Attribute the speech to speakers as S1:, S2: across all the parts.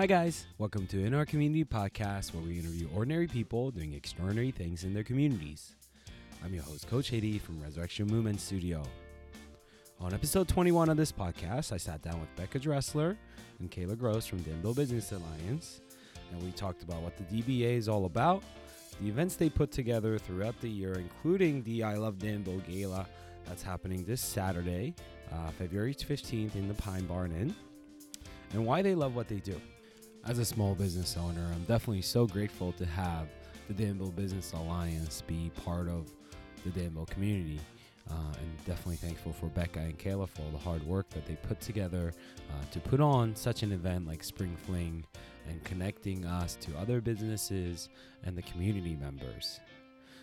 S1: Hi, guys. Welcome to In Our Community podcast, where we interview ordinary people doing extraordinary things in their communities. I'm your host, Coach Haiti from Resurrection Movement Studio. On episode 21 of this podcast, I sat down with Becca Dressler and Kayla Gross from Danville Business Alliance, and we talked about what the DBA is all about, the events they put together throughout the year, including the I Love Danville Gala that's happening this Saturday, uh, February 15th in the Pine Barn Inn, and why they love what they do. As a small business owner, I'm definitely so grateful to have the Danville Business Alliance be part of the Danville community. Uh, and definitely thankful for Becca and Kayla for all the hard work that they put together uh, to put on such an event like Spring Fling and connecting us to other businesses and the community members.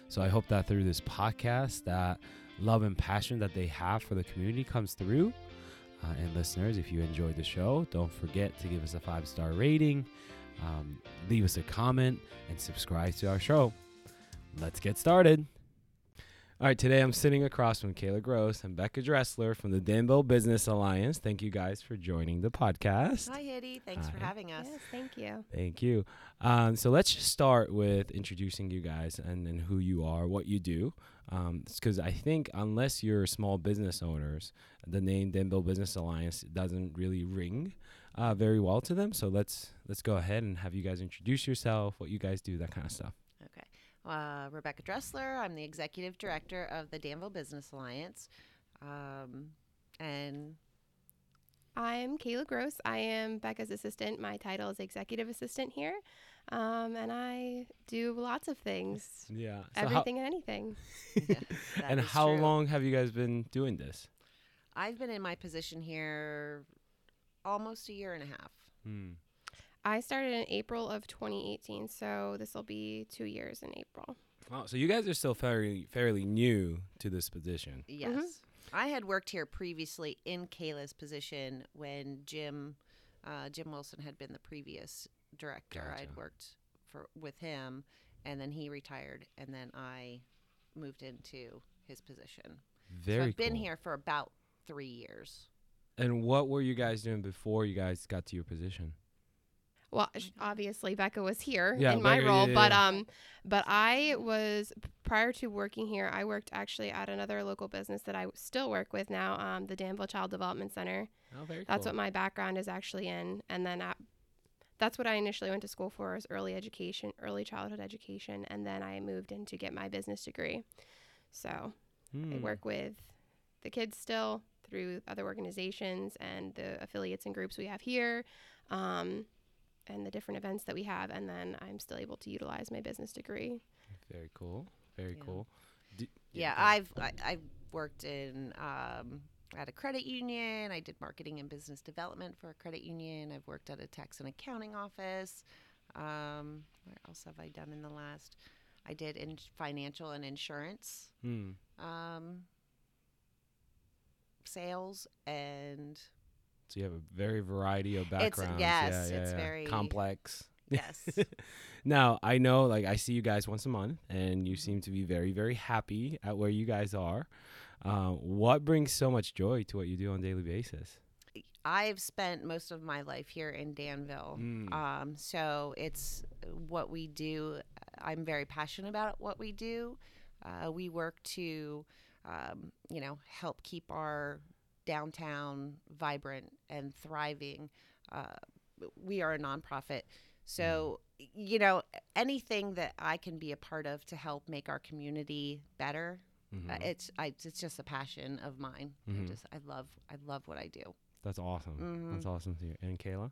S1: So I hope that through this podcast, that love and passion that they have for the community comes through. Uh, and listeners, if you enjoyed the show, don't forget to give us a five star rating, um, leave us a comment, and subscribe to our show. Let's get started. All right, today I'm sitting across from Kayla Gross and Becca Dressler from the Danville Business Alliance. Thank you guys for joining the podcast.
S2: Hi, Hitty. Thanks for having us.
S3: Yes, thank you.
S1: Thank you. Um, so let's just start with introducing you guys and then who you are, what you do. Because I think unless you're small business owners, the name Danville Business Alliance doesn't really ring uh, very well to them. So let's let's go ahead and have you guys introduce yourself, what you guys do, that kind of stuff.
S2: Okay. Uh, Rebecca Dressler. I'm the executive director of the Danville Business Alliance. Um, and
S3: I'm Kayla Gross. I am Becca's assistant. My title is executive assistant here. Um, and I do lots of things,
S1: Yeah.
S3: everything and anything.
S2: that
S1: and how
S2: true.
S1: long have you guys been doing this?
S2: I've been in my position here almost a year and a half.
S1: Hmm.
S3: I started in April of 2018, so this will be two years in April.
S1: Wow. So you guys are still fairly fairly new to this position.
S2: Yes. I had worked here previously in Kayla's position when Jim uh, Jim Wilson had been the previous director.
S1: Gotcha.
S2: I'd worked for with him, and then he retired, and then I moved into his position.
S1: Very
S2: so I've been
S1: cool.
S2: here for about three years.
S1: And what were you guys doing before you guys got to your position?
S3: Well, obviously Becca was here
S1: Yeah,
S3: in my
S1: Becca-
S3: role,
S1: yeah,
S3: but um, but I was prior to working here. I worked actually at another local business that I still work with now, um, the Danville Child Development Center.
S1: Oh, very
S3: That's what my background is actually in, and then at, that's what I initially went to school for is early education, early childhood education, and then I moved in to get my business degree. So I
S1: Hmm.
S3: work with the kids still through other organizations and the affiliates and groups we have here, um, and the different events that we have, and then I'm still able to utilize my business degree.
S1: Very cool. Very
S2: Yeah.
S1: cool. D-
S2: Yeah,
S1: go
S2: I've I, I've worked in um, at a credit union. I did marketing and business development for a credit union. I've worked at a tax and accounting office. Um, where else have I done in the last? I did in financial and insurance,
S1: Hmm.
S2: um, sales, and
S1: So you have a very variety of
S2: It's-
S1: backgrounds.
S2: yes,
S1: yeah, yeah,
S2: it's
S1: yeah.
S2: very-
S1: complex.
S2: yes,
S1: Now I know, like I see you guys once a month, and you seem to be very, very happy at where you guys are. Uh, what brings so much joy to what you do on a daily basis?
S2: I've spent most of my life here in Danville.
S1: Mm.
S2: Um, so it's what we do. I'm very passionate about what we do. Uh, we work to, um, you know, help keep our downtown vibrant and thriving. Uh, we are a nonprofit. So, you know, anything that I can be a part of to help make our community better,
S1: Mhm.
S2: uh, it's I, it's just a passion of mine. I
S1: Mhm.
S2: just I love I love what I do.
S1: That's awesome.
S2: Mhm.
S1: That's awesome to hear. And Kayla?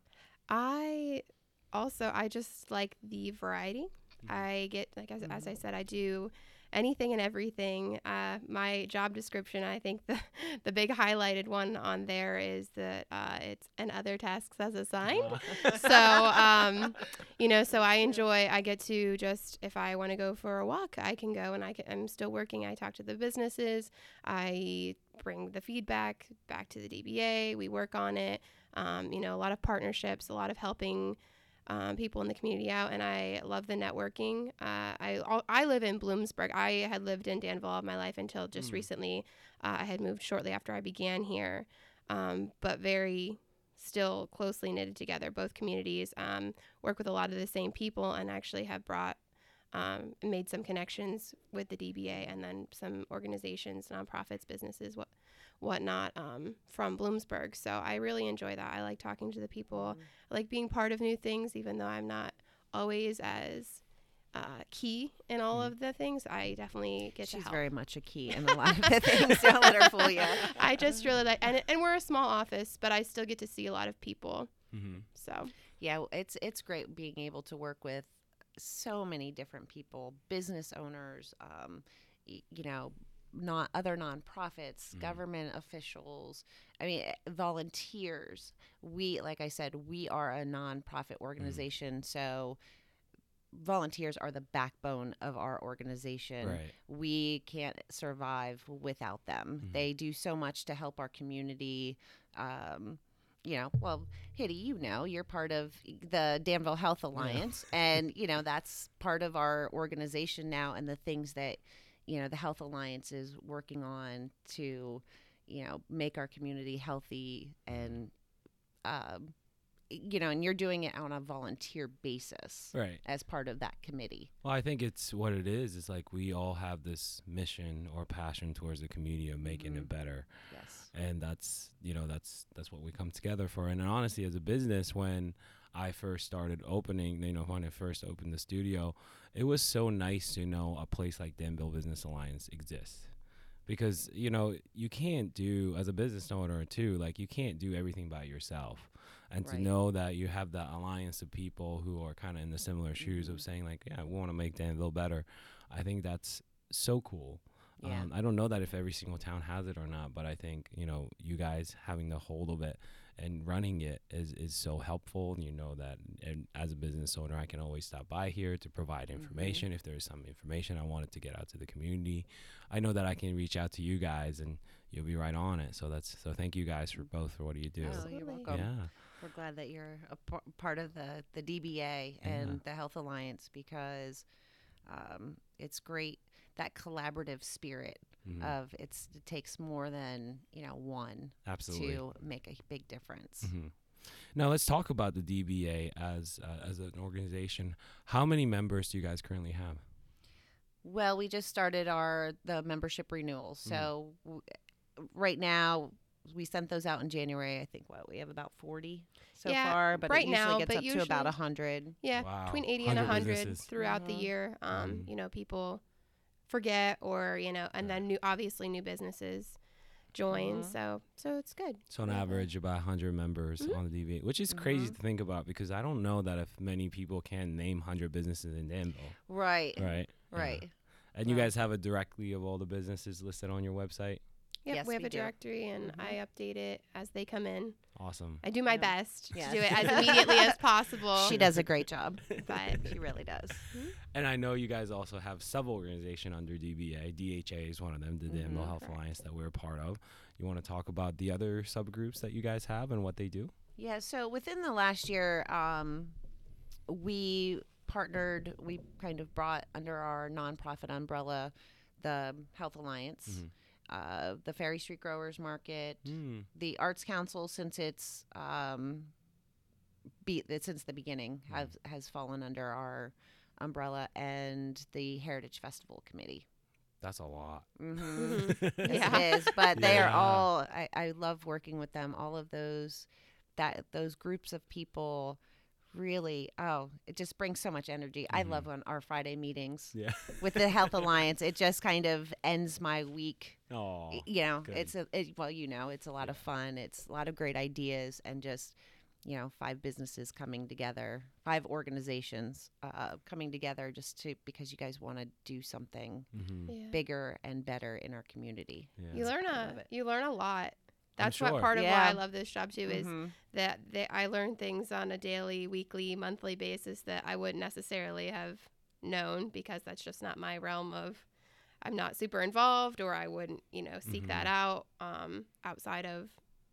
S3: I also I just like the variety. I get like as, as I said, I do anything and everything. Uh, my job description, I think the the big highlighted one on there is that uh, it's and other tasks as assigned. so um, you know, so I enjoy. I get to just if I want to go for a walk, I can go, and I can, I'm still working. I talk to the businesses. I bring the feedback back to the DBA. We work on it. Um, you know, a lot of partnerships, a lot of helping um, people in the community out, and I love the networking. Uh, I I live in Bloomsburg. I had lived in Danville all my life until just
S1: Mm.
S3: recently. Uh, I had moved shortly after I began here, um, but very still closely knitted together. Both communities um, work with a lot of the same people and actually have brought um, made some connections with the DBA and then some organizations, nonprofits, businesses, what whatnot um, from Bloomsburg. So I really enjoy that. I like talking to the people. I like being part of new things, even though I'm not always as uh, key in all
S1: Mm.
S3: of the things. I definitely get
S2: She's
S3: to help.
S2: very much a key in a lot of the things. Don't let her fool you.
S3: I just really like, and, and we're a small office, but I still get to see a lot of people.
S1: Mm-hmm.
S3: So
S2: Yeah, it's it's great being able to work with so many different people, business owners, um, y- you know, not other nonprofits,
S1: Mhm.
S2: government officials. I mean, eh, volunteers. We, like I said, we are a nonprofit organization, so volunteers are the backbone of our organization
S1: Right.
S2: we can't survive without them.
S1: Mhm.
S2: They do so much to help our community. Um, you know, well, Hitty, you know, you're part of the Danville Health Alliance, and you know that's part of our organization now, and the things that you know the Health Alliance is working on to, you know, make our community healthy and, um, you know, and you're doing it on a volunteer basis
S1: Right.
S2: as part of that committee.
S1: Well, I think it's what it is. It's like we all have this mission or passion towards the community of making
S2: Mhm.
S1: it better.
S2: Yes.
S1: and that's you know that's that's what we come together for and honestly as a business when i first started opening you know when i first opened the studio it was so nice to know a place like danville business alliance exists because you know you can't do as a business owner too like you can't do everything by yourself and to know that you have that alliance of people who are kind of in the similar shoes
S2: Mhm.
S1: of saying like yeah we want to make danville better i think that's so cool
S2: Yeah.
S1: um, I don't know that if every single town has it or not, but I think you know you guys having the hold of it and running it is is so helpful. And you know that, and as a business owner, I can always stop by here to provide
S2: Mhm.
S1: information if there's some information I wanted to get out to the community. I know that I can reach out to you guys and you'll be right on it. So that's so thank you guys for both for what you do.
S2: Oh,
S3: Absolutely.
S2: you're welcome.
S1: Yeah,
S2: We're glad that you're a part of the, the DBA and the Health Alliance because um, it's great that collaborative spirit
S1: Mhm.
S2: of it's it takes more than you know one
S1: absolutely.
S2: to make a big difference.
S1: hmm Now let's talk about the DBA as uh, as an organization. How many members do you guys currently have?
S2: Well, we just started our the membership renewals,
S1: Mhm.
S2: so w- right now we sent those out in January. I think what we have about forty so
S3: Yeah,
S2: far, but
S3: right
S2: it usually
S3: now,
S2: gets
S3: but
S2: up to about a hundred.
S3: yeah,
S1: Wow.
S3: between 80 and
S1: 100
S3: 100
S1: businesses.
S3: throughout the
S2: Mhm.
S3: year. Um,
S1: Mhm.
S3: You know, people forget or, you know, and
S1: Right.
S3: then new, obviously new businesses join.
S2: Mhm.
S3: So, so it's good.
S1: So on
S3: Yeah.
S1: average, about 100 members
S3: Mhm.
S1: on the dv which is crazy
S2: Mhm.
S1: to think about because I don't know that if many people can name 100 businesses in Danville,
S2: Right,
S1: right? Yeah.
S2: right.
S1: And you guys have a directly of all the businesses listed on your website.
S3: Yep,
S2: Yes,
S3: we have
S2: we
S3: a
S2: do.
S3: directory and
S2: Mhm.
S3: I update it as they come in.
S1: Awesome.
S3: I do my
S2: Yeah.
S3: best
S2: Yes.
S3: to do it as immediately as possible.
S2: She does a great job.
S3: But
S2: She really does.
S1: And I know you guys also have sub organization under DBA. DHA is one of them, the Danville
S2: Mhm.
S1: Health
S3: Correct.
S1: Alliance that we're a part of. You want to talk about the other subgroups that you guys have and what they do?
S2: Yeah, so within the last year, um, we partnered, we kind of brought under our nonprofit umbrella the Health Alliance,
S1: Mhm.
S2: Uh, the Ferry Street Growers Market,
S1: Mm.
S2: the Arts Council, since it's um, be, since the beginning,
S1: Mhm.
S2: has, has fallen under our umbrella, and the Heritage Festival Committee.
S1: That's a lot.
S2: hmm
S3: Mhm.
S2: Yes,
S3: Yeah.
S2: it is. But they are all. I, I love working with them. All of those, that those groups of people, really. Oh, it just brings so much energy. I
S1: Mhm.
S2: love when our Friday meetings
S1: Yeah.
S2: with the Health Alliance. It just kind of ends my week.
S1: Oh.
S2: You know,
S1: good.
S2: it's a it, well, you know, it's a lot of fun. It's a lot of great ideas and just. You know, five businesses coming together, five organizations uh, coming together just to because you guys want to do something
S1: hmm
S3: yeah.
S2: bigger and better in our community.
S1: Yeah.
S3: you learn
S2: I
S3: a
S2: love it.
S3: you learn a lot. That's
S1: sure.
S3: what part of why I love this job too is
S2: Mhm.
S3: that they, I learn things on a daily, weekly, monthly basis that I wouldn't necessarily have known because that's just not my realm of. I'm not super involved, or I wouldn't, you know, seek that
S1: Mhm.
S3: out um, outside of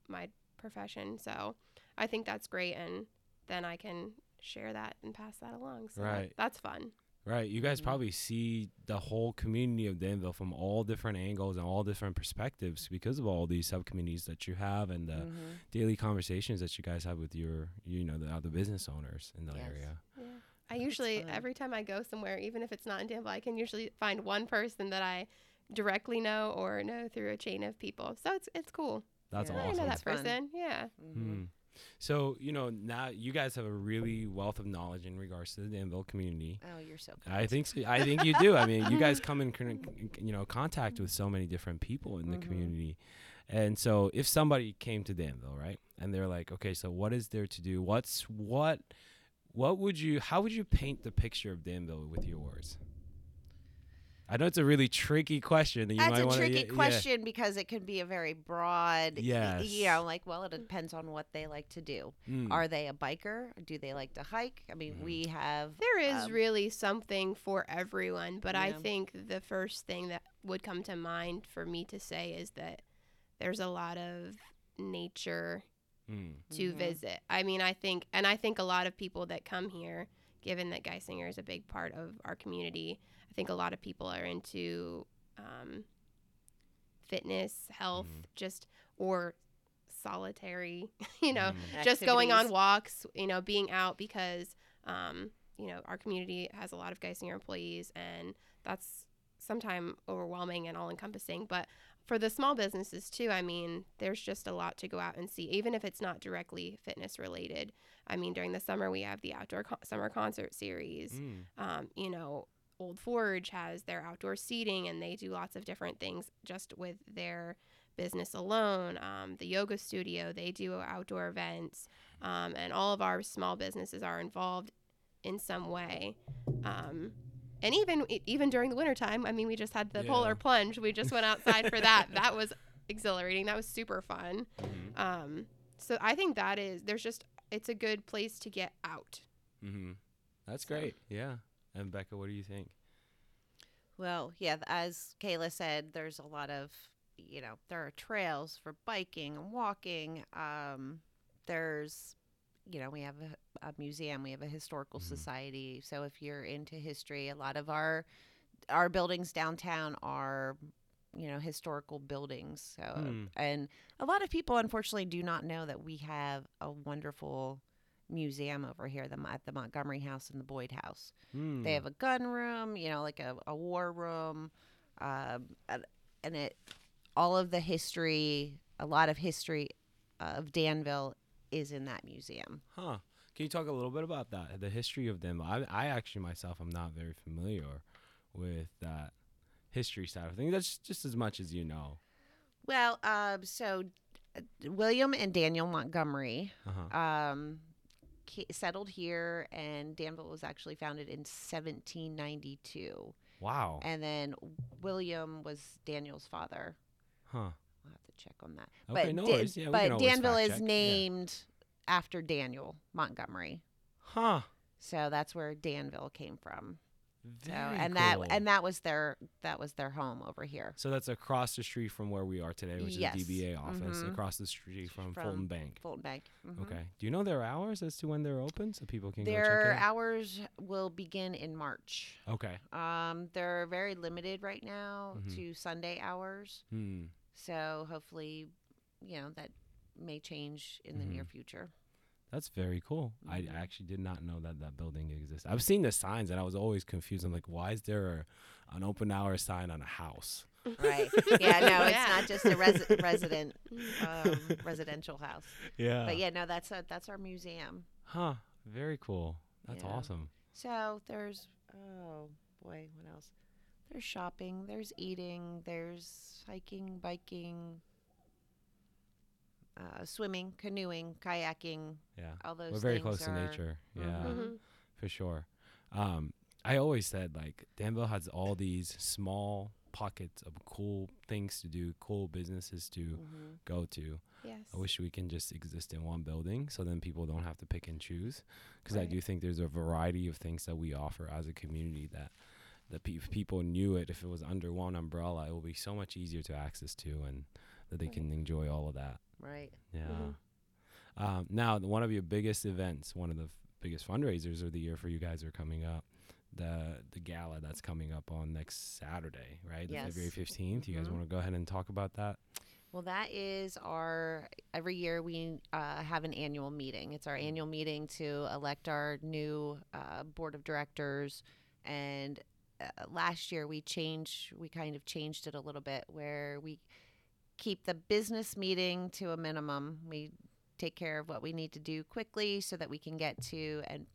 S3: my profession. So I think that's great, and then I can share that and pass that along. So that-
S1: Right.
S3: that's fun.
S1: Right. You guys
S2: Mhm.
S1: probably see the whole community of Danville from all different angles and all different perspectives because of all these sub communities that you have and the
S2: Mhm.
S1: daily conversations that you guys have with your, you know, the other business owners in the
S2: Yes.
S1: area.
S3: Yeah. I usually every time I go somewhere, even if it's not in Danville, I can usually find one person that I directly know or know through a chain of people. So it's it's cool.
S1: That's
S2: Yeah.
S3: I know that
S2: It's fun.
S3: person. Yeah.
S2: Mhm.
S1: Hmm. So, you know, now you guys have a really wealth of knowledge in regards to the Danville community.
S2: Oh, you're so.
S1: I think so, I think you do. I mean, you guys come in con- you know contact with so many different people in the
S2: Mhm.
S1: community, and so if somebody came to Danville, right, and they're like, okay, so what is there to do? What's what? What would you? How would you paint the picture of Danville with your words? I know it's a really tricky question. That you
S2: That's
S1: might
S2: a
S1: wanna,
S2: tricky
S1: yeah, yeah.
S2: question because it can be a very broad. Yeah.
S1: Yes.
S2: You know, like well, it depends on what they like to do.
S1: Mm.
S2: Are they a biker? Do they like to hike? I mean,
S1: Mhm.
S2: we have.
S3: There is
S2: Um,
S3: really something for everyone, but I think the first thing that would come to mind for me to say is that there's a lot of nature
S1: Mm.
S3: to
S2: Mhm.
S3: visit. I mean, I think, and I think a lot of people that come here, given that Geisinger is a big part of our community, I think a lot of people are into um, fitness, health,
S1: Mhm.
S3: just or solitary, you know,
S1: Mm.
S3: just going on walks, you know, being out because, um, you know, our community has a lot of Geisinger employees, and that's sometimes overwhelming and all encompassing. But for the small businesses too, I mean, there's just a lot to go out and see, even if it's not directly fitness related. I mean, during the summer we have the outdoor co- summer concert series.
S1: Mm.
S3: Um, you know, Old Forge has their outdoor seating, and they do lots of different things just with their business alone. Um, the yoga studio, they do outdoor events, um, and all of our small businesses are involved in some way. Um, and even even during the wintertime, I mean, we just had the
S1: Yeah.
S3: polar plunge. We just went outside for that. That was exhilarating. That was super fun.
S1: Mhm.
S3: Um, so I think that is there's just it's a good place to get out.
S1: mm-hmm. That's
S3: So-
S1: great. Yeah. And Becca, what do you think?
S2: Well, yeah, as Kayla said, there's a lot of, you know, there are trails for biking and walking. Um, there's, you know, we have a, a museum, we have a historical
S1: Mhm.
S2: society. So if you're into history, a lot of our our buildings downtown are, you know, historical buildings. So
S1: Hmm.
S2: and a lot of people unfortunately do not know that we have a wonderful museum over here the, at the Montgomery House and the Boyd House.
S1: Mm.
S2: They have a gun room, you know, like a, a war room, um, and it all of the history, a lot of history of Danville is in that museum.
S1: Huh. Can you talk a little bit about that? The history of them. I, I actually myself I'm not very familiar with that history side of things. That's just as much as you know.
S2: Well, um, so uh, William and Daniel Montgomery
S1: Uh-huh.
S2: um, settled here, and Danville was actually founded in 1792.
S1: Wow.
S2: And then William was Daniel's father.
S1: Huh.
S2: I'll have to check on that.
S1: Okay,
S2: but
S1: no
S2: Da-
S1: Yeah,
S2: but Danville is
S1: check. Yeah.
S2: named after Daniel Montgomery.
S1: Huh.
S2: So that's where Danville came from. So
S1: Very
S2: and that and that was their that was their home over here.
S1: So that's across the street from where we are today, which
S2: Yes.
S1: is the DBA office,
S2: Mhm.
S1: across the street from,
S2: From
S1: Fulton Bank.
S2: Fulton Bank. Mhm.
S1: Okay. Do you know their hours as to when they're open so people can go
S2: Their
S1: check it out?
S2: hours will begin in March.
S1: Okay.
S2: Um, they're very limited right now
S1: Mhm.
S2: to Sunday hours.
S1: Hmm.
S2: So hopefully, you know, that may change in the near
S1: Mhm.
S2: future.
S1: That's very cool. I
S2: Mhm.
S1: actually did not know that that building exists. I've seen the signs and I was always confused. I'm like, why is there a, an open hour sign on a house?
S2: Right. Yeah, no, it's
S3: Yeah.
S2: not just a resi- resident um, residential house.
S1: Yeah.
S2: But yeah, no, that's a, that's our museum.
S1: Huh. Very cool. That's
S2: Yeah.
S1: awesome.
S2: So there's oh boy, what else? There's shopping, there's eating, there's hiking, biking, uh, swimming, canoeing, kayaking,
S1: Yeah.
S2: all those
S1: We're very close to nature. Yeah.
S2: Mhm.
S3: Mhm.
S1: For sure. Um, I always said like Danville has all these small pockets of cool things to do, cool businesses to
S2: Mhm.
S1: go to.
S3: Yes.
S1: I wish we can just exist in one building so then people don't have to pick and choose. Because I do think there's a variety of things that we offer as a community that that pe- if people knew it, if it was under one umbrella, it would be so much easier to access to and that they
S3: Right.
S1: can enjoy all of that.
S2: Right.
S1: Yeah.
S3: Mhm.
S1: Um, now, one of your biggest events, one of the f- biggest fundraisers of the year for you guys are coming up. the the gala that's coming up on next Saturday, right?
S2: Yes.
S1: February 15th. You guys
S2: Mhm.
S1: want to go ahead and talk about that?
S2: Well, that is our every year we uh, have an annual meeting. It's our annual meeting to elect our new uh, board of directors. And last year we changed, we kind of changed it a little bit where we keep the business meeting to a minimum. We take care of what we need to do quickly so that we can get to, and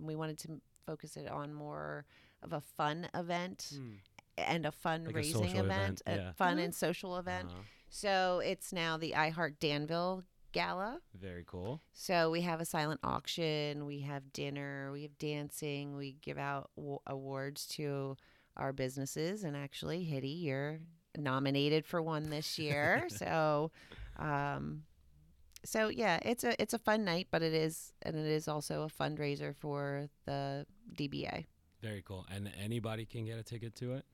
S2: we wanted to focus it on more of a fun event and a fundraising
S1: social
S2: event,
S1: event,
S2: a
S1: yeah.
S2: fun
S3: Mhm.
S2: and social event.
S1: Uh-huh.
S2: So it's now the I Heart Danville Gala.
S1: Very cool.
S2: So we have a silent auction, we have dinner, we have dancing, we give out w- awards to our businesses. And actually, Hitty, you're nominated for one this year. so, um, so yeah, it's a it's a fun night, but it is and it is also a fundraiser for the DBA.
S1: Very cool. And anybody can get a ticket to it.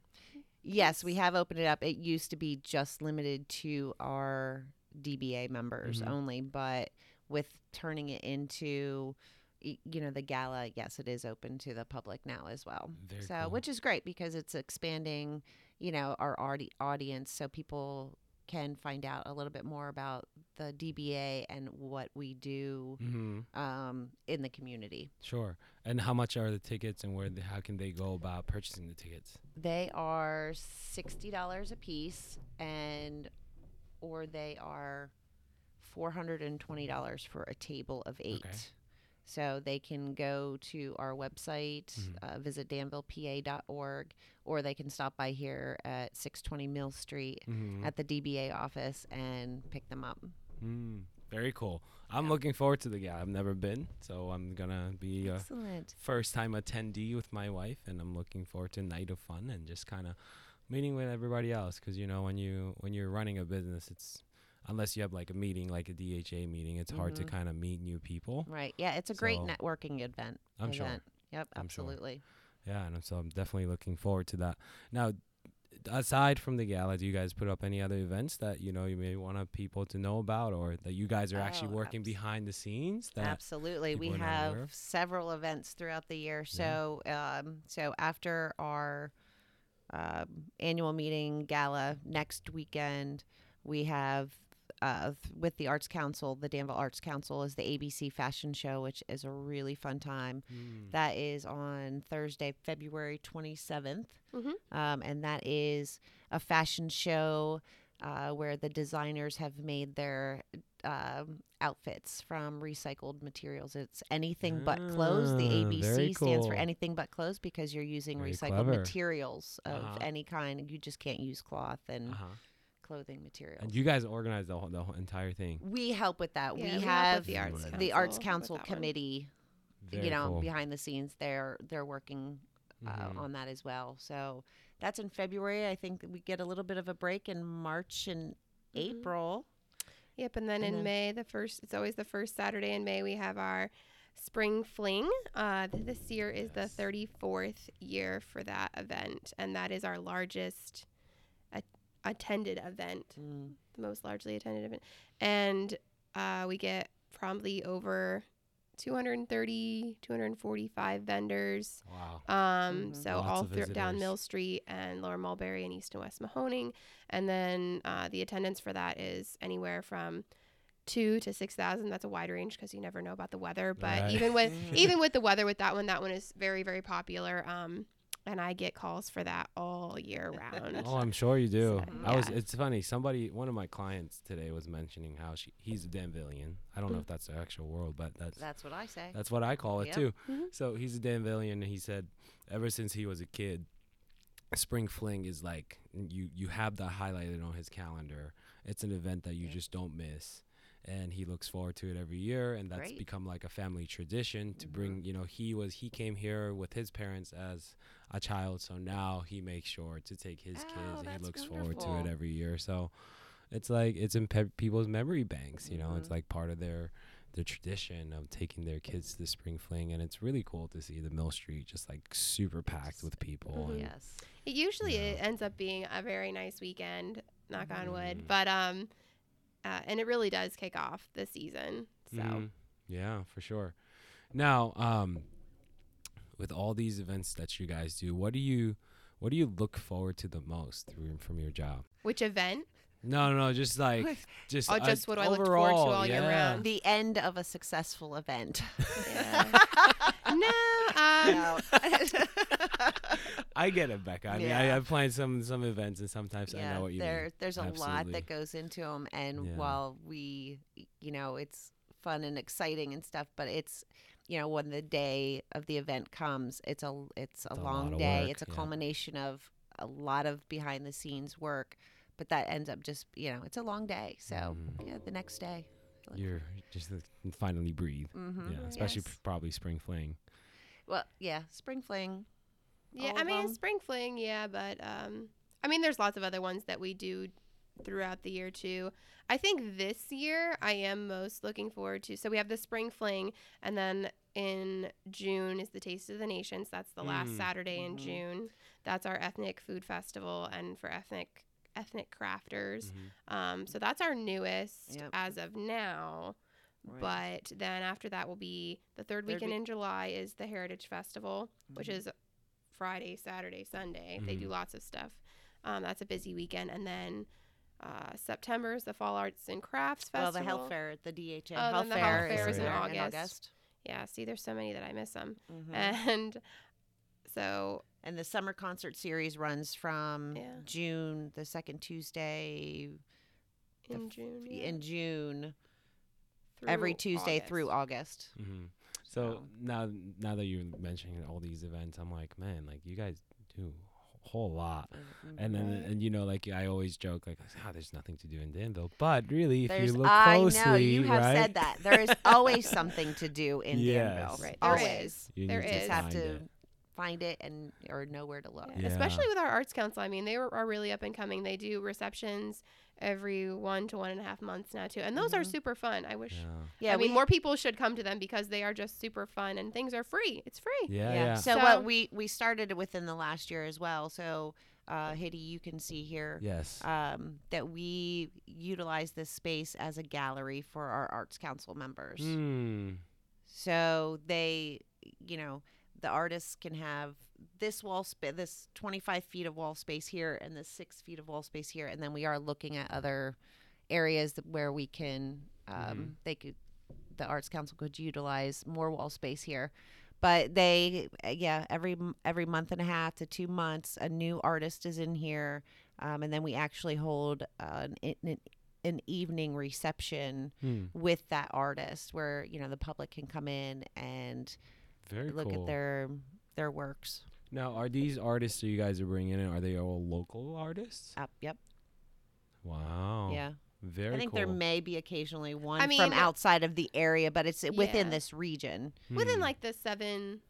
S2: Yes, we have opened it up. It used to be just limited to our DBA members
S1: Mhm.
S2: only, but with turning it into you know the gala, yes, it is open to the public now as well.
S1: Very
S2: so,
S1: cool.
S2: which is great because it's expanding, you know, our audi- audience so people can find out a little bit more about the DBA and what we do
S1: Mm-hmm.
S2: um, in the community.
S1: Sure. And how much are the tickets, and where? The, how can they go about purchasing the tickets?
S2: They are sixty dollars a piece, and or they are four hundred and twenty dollars for a table of eight.
S1: Okay.
S2: So they can go to our website,
S1: Mhm.
S2: uh, visit danvillepa.org, or they can stop by here at six twenty Mill Street
S1: Mm-hmm.
S2: at the DBA office and pick them up.
S1: Mm, very cool. I'm
S2: Yeah.
S1: looking forward to the gala. I've never been, so I'm gonna be a
S2: Excellent.
S1: first time attendee with my wife, and I'm looking forward to a night of fun and just kind of meeting with everybody else. Because you know, when you when you're running a business, it's unless you have like a meeting, like a DHA meeting, it's hard to
S2: Mhm.
S1: kind of meet new people.
S2: Right. Yeah, it's a great
S1: So-
S2: networking event.
S1: I'm sure.
S2: event. Yep.
S1: I'm sure.
S2: Absolutely.
S1: Yeah, and so I'm definitely looking forward to that. Now, aside from the gala, do you guys put up any other events that you know you may want people to know about, or that you guys are actually
S2: Oh,
S1: working
S2: abs-
S1: behind the scenes? That
S2: Absolutely. We
S1: people are not aware
S2: have several events throughout the year. So, um, so after our um, annual meeting gala next weekend, we have uh, with the Arts Council, the Danville Arts Council is the ABC Fashion Show, which is a really fun time.
S1: Mm,
S2: That is on Thursday, February 27th.
S3: Mhm.
S2: Um, and that is a fashion show uh, where the designers have made their um, outfits from recycled materials. It's anything but clothes. The
S1: Ah,
S2: ABC
S1: very
S2: stands for anything but clothes because you're using
S1: Very
S2: recycled
S1: clever.
S2: materials of
S1: Uh-huh.
S2: any kind. You just can't use cloth and
S1: uh-huh.
S2: clothing materials.
S1: And you guys organize the whole, the whole entire thing.
S2: we help with that.
S3: Yeah,
S2: we,
S3: we
S2: have
S3: the Arts
S1: the
S2: the Arts
S3: Council with
S2: Council
S3: that one.
S2: committee
S1: Very
S2: you know
S1: cool.
S2: behind the scenes they're they're working uh,
S1: Mhm.
S2: on that as well so that's in february i think we get a little bit of a break in march and
S3: Mhm.
S2: april
S3: Yep, and then
S2: And
S3: in
S2: then-
S3: May, the first it's always the first Saturday in May we have our spring fling. Uh, this year is the 34th year for that event, and that is our largest a- attended event,
S2: Mm.
S3: the most largely attended event, and uh, we get probably over 230, 245 vendors.
S1: Wow.
S3: Um,
S2: Mhm.
S3: so
S1: Lots
S3: all through down. Mill Street and Lower Mulberry and East and West Mahoning, and then uh, the attendance for that is anywhere from two to six thousand. That's a wide range because you never know about the weather. But
S1: Right.
S3: even with even with the weather with that one, that one is very very popular. Um, and I get calls for that all year round.
S1: Oh, I'm sure you do.
S3: So,
S1: I was. It's funny. Somebody, one of my clients today was mentioning how she he's a Danvillian. I don't know
S3: Mm.
S1: if that's the actual world, but that's
S2: that's what i say
S1: that's what I call it
S2: Yep.
S1: too.
S3: Mhm.
S1: So he's a Danvillian, and he said ever since he was a kid, Spring Fling is like you you have that highlighted on his calendar. It's an event that you
S2: Yeah.
S1: just don't miss. And he looks forward to it every year, and that's
S2: Great.
S1: become like a family tradition to
S2: Mhm.
S1: bring. You know, he was he came here with his parents as a child, so now he makes sure to take his
S2: Oh,
S1: kids, and he looks forward to it every year. So it's like it's in pe- people's memory banks. You know, it's
S2: Mhm.
S1: like part of their the tradition of taking their kids to spring fling and it's really cool to see the mill street just like super packed with people
S3: Mhm.
S1: and
S2: yes
S3: It usually
S1: Yeah.
S3: it ends up being a very nice weekend, knock on wood.
S1: Mhm.
S3: But um, uh, and it really does kick off the season. So
S1: Mhm. yeah for sure now um with all these events that you guys do, what do you what do you look forward to the most from, from your job?
S3: Which event?
S1: No, no, no, just like just
S3: Oh,
S1: uh,
S3: just what I looked forward to
S1: overall,
S3: all year round.
S2: The end of a successful event.
S3: Yeah.
S1: I get it, Becca. I mean,
S2: Yeah.
S1: I, I've some some events, and sometimes I know what you
S2: there,
S1: mean.
S2: there's a lot
S1: Absolutely.
S2: that goes into them, and
S1: Yeah.
S2: while we, you know, it's fun and exciting and stuff, but it's, you know, when the day of the event comes, it's a it's a long
S1: of
S2: day.
S1: work,
S2: it's a
S1: yeah.
S2: culmination of a lot of behind the scenes work, but that ends up just, you know, it's a long day. So
S1: Mhm.
S2: yeah, the next day.
S1: You're just finally breathe.
S2: Mm-hmm.
S1: Yeah, especially
S3: Yes.
S1: p- probably spring fling.
S2: Well, yeah, spring fling.
S3: yeah. I mean,
S2: them?
S3: spring fling, yeah, but um, I mean, there's lots of other ones that we do throughout the year too. I think this year I am most looking forward to. So we have the spring fling, and then in June is the Taste of the Nations. That's the last
S1: Mm.
S3: Saturday in
S2: Mhm.
S3: June. That's our ethnic food festival, and for ethnic ethnic crafters.
S1: Mm-hmm.
S3: Um, so that's our newest
S2: Yep.
S3: as of now.
S2: Right.
S3: But then after that will be the third
S2: Third
S3: weekend
S2: week-
S3: in July is the Heritage Festival, which
S2: Mhm.
S3: is Friday, Saturday, Sunday. They do
S1: Mhm.
S3: lots of stuff. Um, that's a busy weekend, and then uh, September is the Fall Arts and Crafts Festival.
S2: well, the health fair, the DHA
S3: Oh,
S2: health
S3: the
S2: fair,
S1: health fair
S2: is
S1: is in
S2: there
S3: August. Yeah, see, there's so many that I miss them,
S2: Mhm.
S3: and so
S2: And the summer concert series runs from
S3: Yeah.
S2: June, the second Tuesday
S3: in
S2: f-
S3: June, yeah,
S2: in June, every Tuesday
S3: August.
S2: through August.
S1: Mm-hmm. So
S2: So-
S1: now, now that you're mentioning all these events, I'm like, man, like you guys do a whole lot. And then, and you know, like I always joke, like, oh, there's nothing to do in Danville. But really, if
S2: There's,
S1: you look closely,
S2: I
S1: closely,
S2: know you have
S1: right?
S2: said that. There is always something to do in
S1: Yes.
S2: Danville.
S3: Right, there
S2: always.
S3: is.
S1: You
S3: There
S1: need to.
S2: Just have
S1: find
S2: to
S1: it.
S2: find it and or know where to look.
S3: Yeah,
S1: Yeah.
S3: Especially with our arts council. I mean, they were, are really up and coming. They do receptions every one to one and a half months now too, and those are
S2: Mhm.
S3: super fun. I wish.
S1: Yeah.
S2: Yeah,
S3: I mean, more people should come to them because they are just super fun and things are free. It's free.
S1: Yeah, yeah.
S2: So,
S3: So-
S2: what we we started within the last year as well. So, uh, Hitty, you can see here.
S1: Yes.
S2: um, that we utilize this space as a gallery for our arts council members.
S1: Hmm.
S2: So they, you know, the artists can have this wall space, this 25 feet of wall space here, and this six feet of wall space here, and then we are looking at other areas where we can, um,
S1: Mhm.
S2: they could, the arts council could utilize more wall space here. But they, uh, yeah, every every month and a half to two months, a new artist is in here, um, and then we actually hold uh, an, an an evening reception
S1: Hmm.
S2: with that artist where you know the public can come in and
S1: Very
S2: look
S1: cool.
S2: at their their works
S1: Now, are these artists that you guys are bringing in? Are they all local artists?
S2: up yep
S1: Wow.
S2: yeah
S1: Very
S2: i think
S1: cool.
S2: there may be occasionally one
S3: I
S2: from outside of the area but it's within this region
S3: Within
S1: Hmm.
S3: like the seven,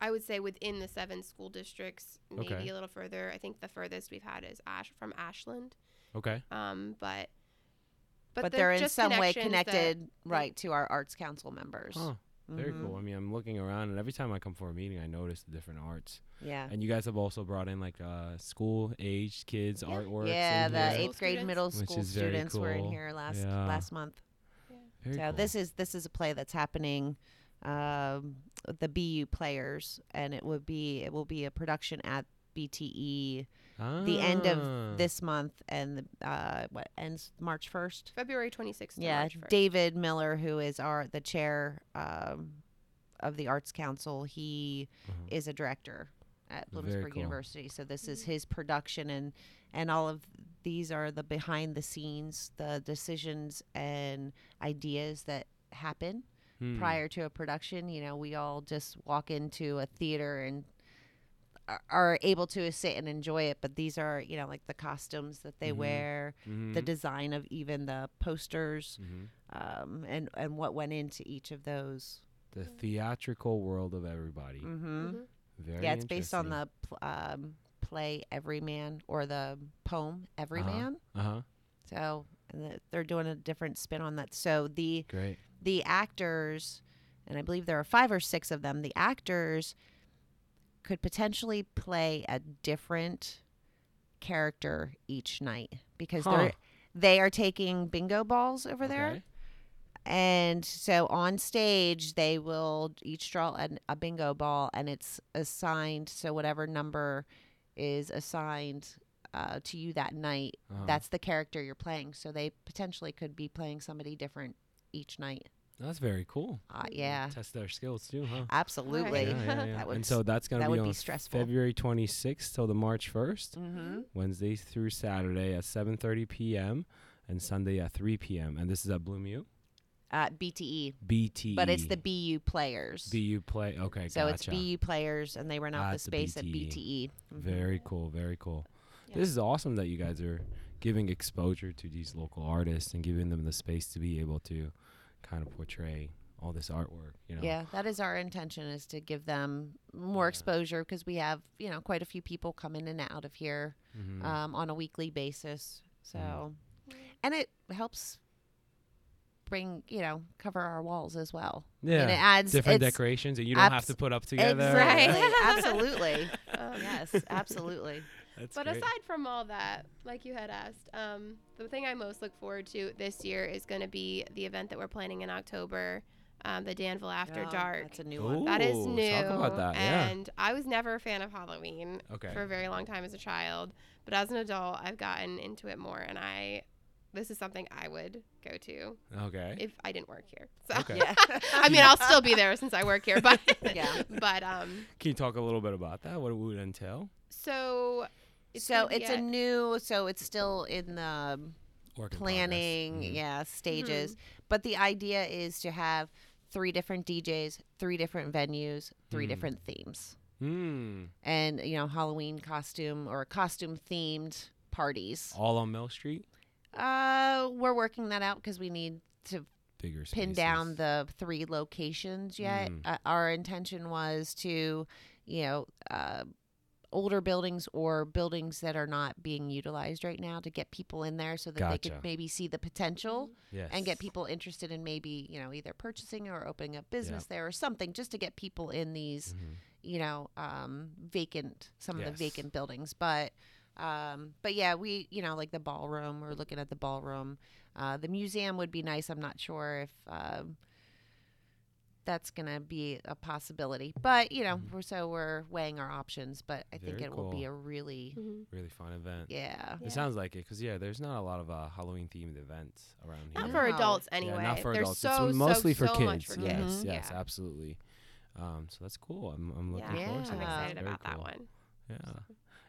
S3: I would say within the seven school districts, maybe
S1: Okay.
S3: a little further. I think the furthest we've had is Ash from Ashland.
S1: Okay.
S3: Um, but
S2: but,
S3: but,
S2: they're in some way
S3: connections that-
S2: connected right to our arts council members
S1: Huh. Very
S2: Mhm.
S1: cool. I mean, I'm looking around, and every time I come for a meeting, I notice the different arts.
S2: yeah
S1: And you guys have also brought in like uh, school age kids
S3: Yeah.
S1: artwork.
S2: yeah the
S1: here.
S2: Eighth grade
S3: students.
S2: middle school
S1: is very
S2: students were in here last
S1: Yeah.
S2: last month
S1: Very
S2: so
S1: cool.
S2: this is this is a play that's happening um, the bu players and it would be it will be a production at bte the end
S1: Ah.
S2: of this month and the, uh, what ends March first.
S3: February 26th.
S2: Yeah,
S3: March 1st.
S2: David Miller, who is our the chair um, of the Arts Council, he
S1: Uh-huh.
S2: is a director at
S1: Very
S2: Bloomsburg
S1: cool.
S2: University. So this is his production, and and all of these are the behind the scenes, the decisions and ideas that happen
S1: Hmm.
S2: prior to a production. You know, we all just walk into a theater and are- are able to sit and enjoy it. But these are, you know, like the costumes that they
S1: Mhm.
S2: wear, the
S1: Mhm.
S2: design of even the posters,
S1: Mhm.
S2: um, and and what went into each of those.
S1: The theatrical world of everybody.
S2: Mm-hmm.
S3: Mhm.
S1: Very
S2: Yeah, it's based on the pl- um, play Everyman or the poem Everyman.
S1: Uh-huh.
S2: So and the, they're doing a different spin on that. So the
S1: Great.
S2: the actors, and I believe there are five or six of them, the actors could potentially play a different character each night because
S1: Huh.
S2: they're they are taking bingo balls over there. And so on stage they will each draw an, a bingo ball and it's assigned so whatever number is assigned uh, to you that night
S1: Uh-huh.
S2: that's the character you're playing so they potentially could be playing somebody different each night
S1: that's very cool.
S2: uh, yeah
S1: Test their skills too, huh?
S2: absolutely
S1: Yeah, yeah, yeah.
S2: That would
S1: and so that's gonna
S2: that
S1: be
S2: would
S1: on
S2: be stressful
S1: February 26th till the March 1st,
S2: mm-hmm.
S1: Wednesday through Saturday at 7:30 p.m. and Sunday at 3 p.m. And this is at Bloom U.
S2: uh, bte
S1: BT.
S2: but it's the bu players
S1: BU play. Okay,
S2: so it's bu players and they rent out the
S1: At the
S2: space at
S1: BTE.
S2: bte Mhm.
S1: Very cool. Very cool.
S2: Yeah.
S1: This is awesome that you guys are giving exposure to these local artists and giving them the space to be able to kind of portray all this artwork. You know.
S2: Yeah, that is our intention is to give them more
S1: Yeah.
S2: exposure because we have, you know, quite a few people come in and out of here
S1: Mhm.
S2: um, on a weekly basis. So,
S1: Mm-hmm.
S2: and it helps bring, you know, cover our walls as well.
S1: yeah.
S2: And it adds
S1: Different decorations that you don't have to put up together.
S2: Exactly. absolutely.
S3: Um,
S2: Yes, absolutely.
S1: That's
S3: But
S1: great.
S3: aside from all that, like you had asked, um, the thing I most look forward to this year is going to be the event that we're planning in October, um, the Danville After
S2: Oh,
S3: Dark.
S2: That's a new one.
S3: That is new.
S1: talk about that, yeah.
S3: And I was never a fan of Halloween
S1: Okay.
S3: for a very long time as a child. But as an adult, I've gotten into it more. And I, this is something I would go to
S1: Okay.
S3: if I didn't work here. So,
S1: Okay.
S2: Yeah.
S3: I mean, I'll still be there since I work here. But,
S2: Yeah.
S3: but, um,
S1: Can you talk a little bit about that? What it would entail?
S3: so, it's
S2: so
S3: gonna
S2: it's a new, so it's still in the
S1: Work in progress.
S2: planning,
S1: Mhm.
S2: yeah, stages. But the idea is to have three different DJs, three different venues, three
S1: Mm.
S2: different themes,
S1: Hmm.
S2: and you know, Halloween costume or costume themed parties.
S1: All on Mill Street.
S2: Uh, we're working that out because we need to
S1: Bigger
S2: pin down the three locations yet.
S1: Mm.
S2: Uh, our intention was to, you know, uh, older buildings or buildings that are not being utilized right now to get people in there so that they could maybe see the potential
S1: Yes.
S2: and get people interested in maybe you know either purchasing or opening up business there or something just to get people in these
S1: Mhm.
S2: you know um, vacant some of the vacant buildings. But um, but yeah we you know like the ballroom we're looking at the ballroom. Uh, the museum would be nice. I'm not sure if um, that's gonna be a possibility but you know
S1: Mhm.
S2: we're so we're weighing our options but i think
S1: Very
S2: it will be a really
S3: Mhm.
S1: Really fun event.
S2: yeah
S3: Yeah.
S1: It sounds like it because yeah, there's not a lot of uh, Halloween themed events around here.
S3: Not
S2: No.
S3: for adults
S1: Yeah,
S3: anyway.
S1: not for
S3: There's
S1: adults.
S3: so,
S1: it's mostly
S3: so,
S1: for
S3: so
S1: kids.
S3: much for
S1: yes,
S3: kids.
S1: yes,
S3: yeah.
S1: absolutely. Um, so that's cool. I'm, I'm looking
S3: Yeah.
S1: forward to
S3: I'm
S1: that.
S3: excited
S1: Very
S3: about that one.
S1: Yeah.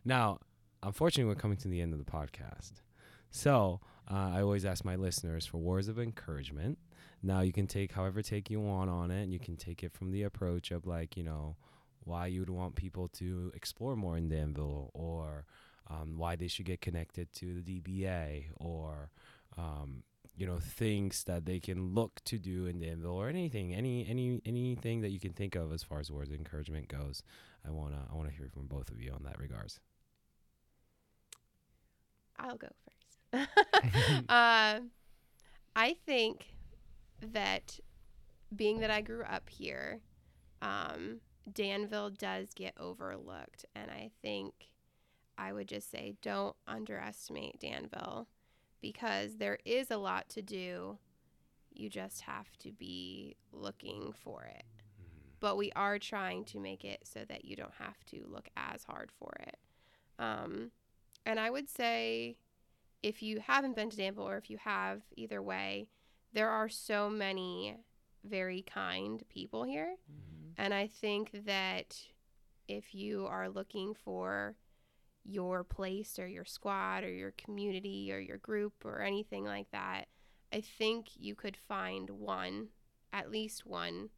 S1: Now, unfortunately, we're coming to the end of the podcast. So uh, I always ask my listeners for words of encouragement. Now you can take however take you want on it, and you can take it from the approach of like you know why you would want people to explore more in Danville, or um, why they should get connected to the DBA, or um, you know things that they can look to do in Danville, or anything, any any anything that you can think of as far as words of encouragement goes. I wanna I wanna hear from both of you on that regards.
S3: I'll go first. uh, I think that being that I grew up here, um, Danville does get overlooked. And I think I would just say don't underestimate Danville because there is a lot to do. You just have to be looking for it. But we are trying to make it so that you don't have to look as hard for it. Um, and I would say if you haven't been to Danville or if you have, either way, there are so many very kind people here. And I think that if you are looking for your place or your squad or your community or your group or anything like that, I think you could find one, at least one,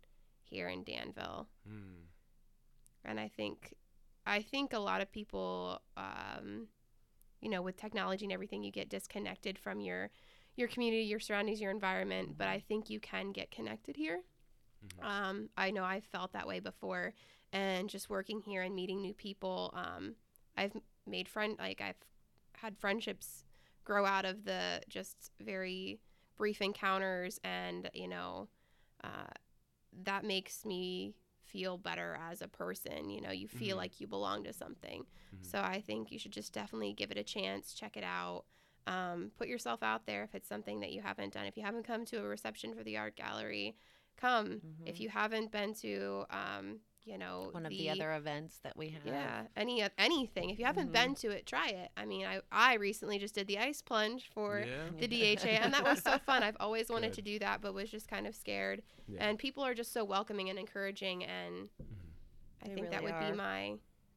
S3: here in Danville.
S1: Mm.
S3: And I think, I think a lot of people, um, you know, with technology and everything, you get disconnected from your your community, your surroundings, your environment. But I think you can get connected here.
S1: Mhm.
S3: Um, I know I've felt that way before, and just working here and meeting new people, um, I've made friend like I've had friendships grow out of the just very brief encounters, and you know, uh, that makes me feel better as a person. You know, you feel
S1: Mhm.
S3: like you belong to something.
S1: Mhm.
S3: So I think you should just definitely give it a chance, check it out. Um, put yourself out there if it's something that you haven't done. If you haven't come to a reception for the art gallery, come. If you haven't been to, um, you know,
S2: One of the, other events that we have.
S3: yeah, any of anything. If you haven't
S2: Mhm.
S3: been to it, try it. I mean, I I recently just did the ice plunge for
S1: yeah.
S3: the DHA, and that was so fun. I've always wanted
S1: Good.
S3: to do that, but was just kind of scared.
S1: Yeah.
S3: And people are just so welcoming and encouraging, and I
S2: They
S3: think that would
S2: really
S3: be my,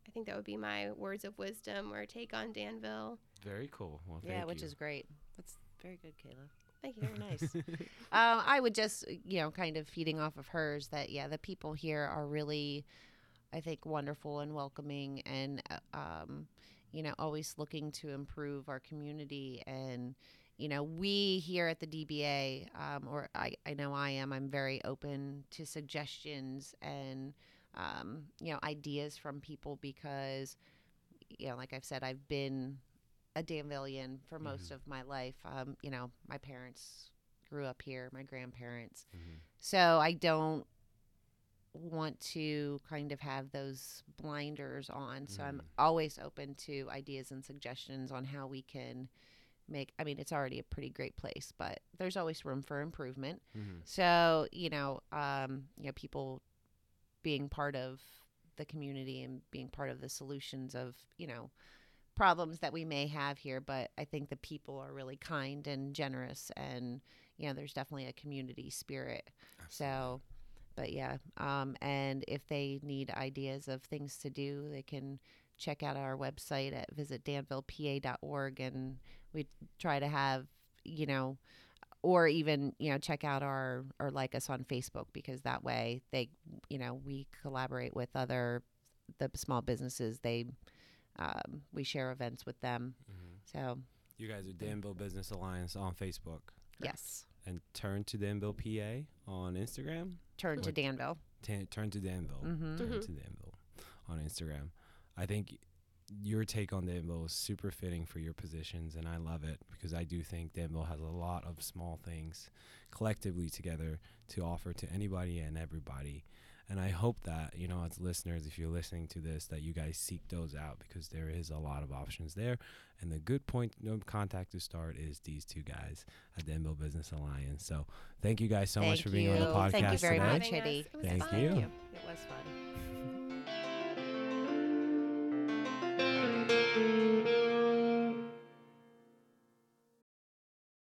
S3: I think that would be my words of wisdom or take on Danville.
S1: Very cool. Well, thank
S2: Yeah, which
S1: you.
S2: is great. That's very good, Kayla.
S3: Thank you.
S2: Very nice. um, I would just, you know, kind of feeding off of hers that, yeah, the people here are really, I think, wonderful and welcoming and, uh, um, you know, always looking to improve our community. And, you know, we here at the DBA, um, or I, I know I am, I'm very open to suggestions and, um, you know, ideas from people because, you know, like I've said, I've been a Danvillian for most of my life. Um, you know, my parents grew up here, my grandparents.
S1: Mhm.
S2: So I don't want to kind of have those blinders on. So I'm
S1: Mhm.
S2: always open to ideas and suggestions on how we can make I mean, it's already a pretty great place, but there's always room for improvement.
S1: Mhm.
S2: So, you know, um, you know, people being part of the community and being part of the solutions of, you know, problems that we may have here, but I think the people are really kind and generous and you know, there's definitely a community spirit. So, but yeah, um, and if they need ideas of things to do, they can check out our website at visitdanvillepa.org and we try to have, you know, or even, you know, check out our or like us on Facebook because that way they, you know, we collaborate with other the small businesses. They um, we share events with them.
S1: Mhm.
S2: So,
S1: You guys are Danville Business Alliance on Facebook
S2: yes.
S1: and turn to Danville PA on Instagram.
S2: Turn to Danville.
S1: Tan turn to Danville.
S2: Mhm.
S1: Turn
S3: Mhm.
S1: to Danville on Instagram. I think your take on Danville is super fitting for your positions, and I love it because I do think Danville has a lot of small things collectively together to offer to anybody and everybody. And I hope that, you know, as listeners, if you're listening to this, that you guys seek those out because there is a lot of options there. And the good point of contact to start is these two guys at Danville Business Alliance. So thank you guys so much
S2: Thank
S1: for being on the podcast
S2: Thank you very
S1: today.
S2: much. Hitty.
S1: Thank
S3: fun.
S1: you.
S2: It was fun.